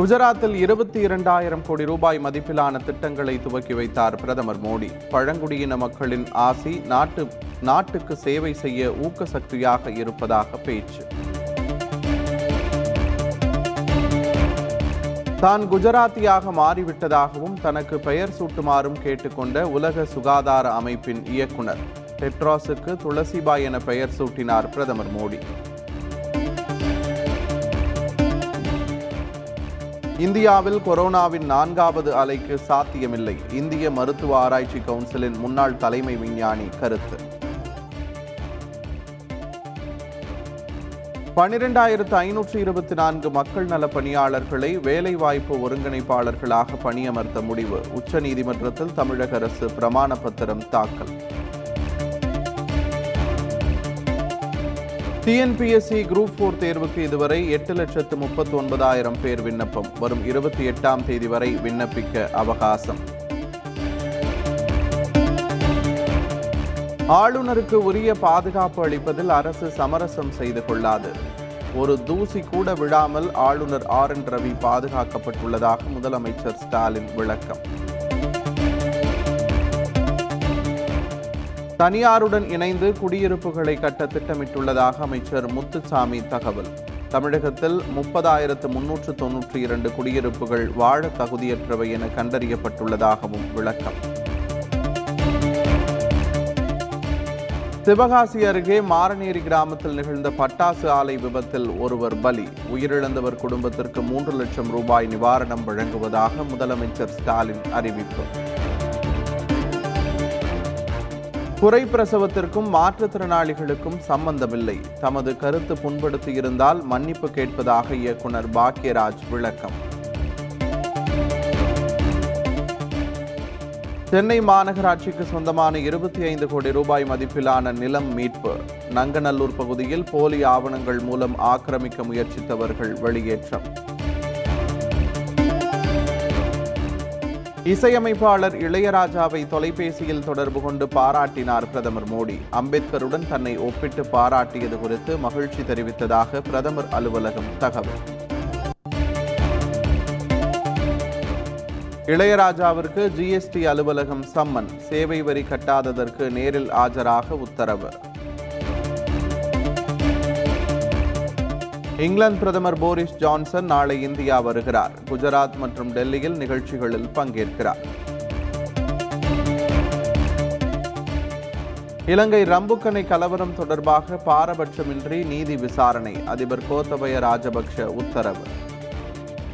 குஜராத்தில் இருபத்தி இரண்டாயிரம் கோடி ரூபாய் மதிப்பிலான திட்டங்களை துவக்கி வைத்தார் பிரதமர் மோடி. பழங்குடியின மக்களின் ஆசி நாட்டு நாட்டுக்கு சேவை செய்ய ஊக்க சக்தியாக இருப்பதாக பேச்சு. தான் குஜராத்தியாக மாறிவிட்டதாகவும் தனக்கு பெயர் சூட்டுமாறும் கேட்டுக்கொண்ட உலக சுகாதார அமைப்பின் இயக்குனர் டெட்ராஸுக்கு துளசிபாய் என பெயர் சூட்டினார் பிரதமர் மோடி. இந்தியாவில் கொரோனாவின் நான்காவது அலைக்கு சாத்தியமில்லை. இந்திய மருத்துவ ஆராய்ச்சி கவுன்சிலின் முன்னாள் தலைமை விஞ்ஞானி கருத்து. பனிரெண்டாயிரத்து ஐநூற்று இருபத்தி நான்கு மக்கள் நல பணியாளர்களை வேலைவாய்ப்பு ஒருங்கிணைப்பாளர்களாக பணியமர்த்த முடிவு. உச்சநீதிமன்றத்தில் தமிழக அரசு பிரமாண பத்திரம் தாக்கல். டிஎன்பிஎஸ்சி குரூப் போர் தேர்வுக்கு இதுவரை எட்டு லட்சத்து முப்பத்தி ஒன்பதாயிரம் பேர் விண்ணப்பம். வரும் இருபத்தி எட்டாம் தேதி வரை விண்ணப்பிக்க அவகாசம். ஆளுநருக்கு உரிய பாதுகாப்பு அளிப்பதில் அரசு சமரசம் செய்து கொள்ளாது. ஒரு தூசி கூட விழாமல் ஆளுநர் ஆர் என் ரவி பாதுகாக்கப்பட்டுள்ளதாக முதலமைச்சர் ஸ்டாலின் விளக்கம். தனியாருடன் இணைந்து குடியிருப்புகளை கட்ட திட்டமிட்டுள்ளதாக அமைச்சர் முத்துசாமி தகவல். தமிழகத்தில் முப்பதாயிரத்து முன்னூற்று தொன்னூற்றி இரண்டு குடியிருப்புகள் வாழ தகுதியற்றவை என கண்டறியப்பட்டுள்ளதாகவும் விளக்கம். சிவகாசி அருகே மாரநேரி கிராமத்தில் நிகழ்ந்த பட்டாசு ஆலை விபத்தில் ஒருவர் பலி. உயிரிழந்தவர் குடும்பத்திற்கு மூன்று லட்சம் ரூபாய் நிவாரணம் வழங்குவதாக முதலமைச்சர் ஸ்டாலின் அறிவிப்பு. குறை பிரசவத்திற்கும் மாற்றுத்திறனாளிகளுக்கும் சம்பந்தமில்லை. தமது கருத்து புண்படுத்தியிருந்தால் மன்னிப்பு கேட்பதாக இயக்குனர் பாக்யராஜ் விளக்கம். சென்னை மாநகராட்சிக்கு சொந்தமான இருபத்தி ஐந்து கோடி ரூபாய் மதிப்பிலான நிலம் மீட்பு. நங்கநல்லூர் பகுதியில் போலி ஆவணங்கள் மூலம் ஆக்கிரமிக்க முயற்சித்தவர்கள் வெளியேற்றம். இசையமைப்பாளர் இளையராஜாவை தொலைபேசியில் தொடர்பு கொண்டு பாராட்டினார் பிரதமர் மோடி. அம்பேத்கருடன் தன்னை ஒப்பிட்டு பாராட்டியது குறித்து மகிழ்ச்சி தெரிவித்ததாக பிரதமர் அலுவலகம் தகவல். இளையராஜாவிற்கு ஜிஎஸ்டி அலுவலகம் சம்மன். சேவை வரி கட்டாததற்கு நேரில் ஆஜராக உத்தரவு. இங்கிலாந்து பிரதமர் போரிஸ் ஜான்சன் நாளை இந்தியா வருகிறார். குஜராத் மற்றும் டெல்லியில் நிகழ்ச்சிகளில் பங்கேற்கிறார். இலங்கை ரம்புக்கனை கலவரம் தொடர்பாக பாரபட்சமின்றி நீதி விசாரணை. அதிபர் கோத்தபய ராஜபக்ஷ உத்தரவு.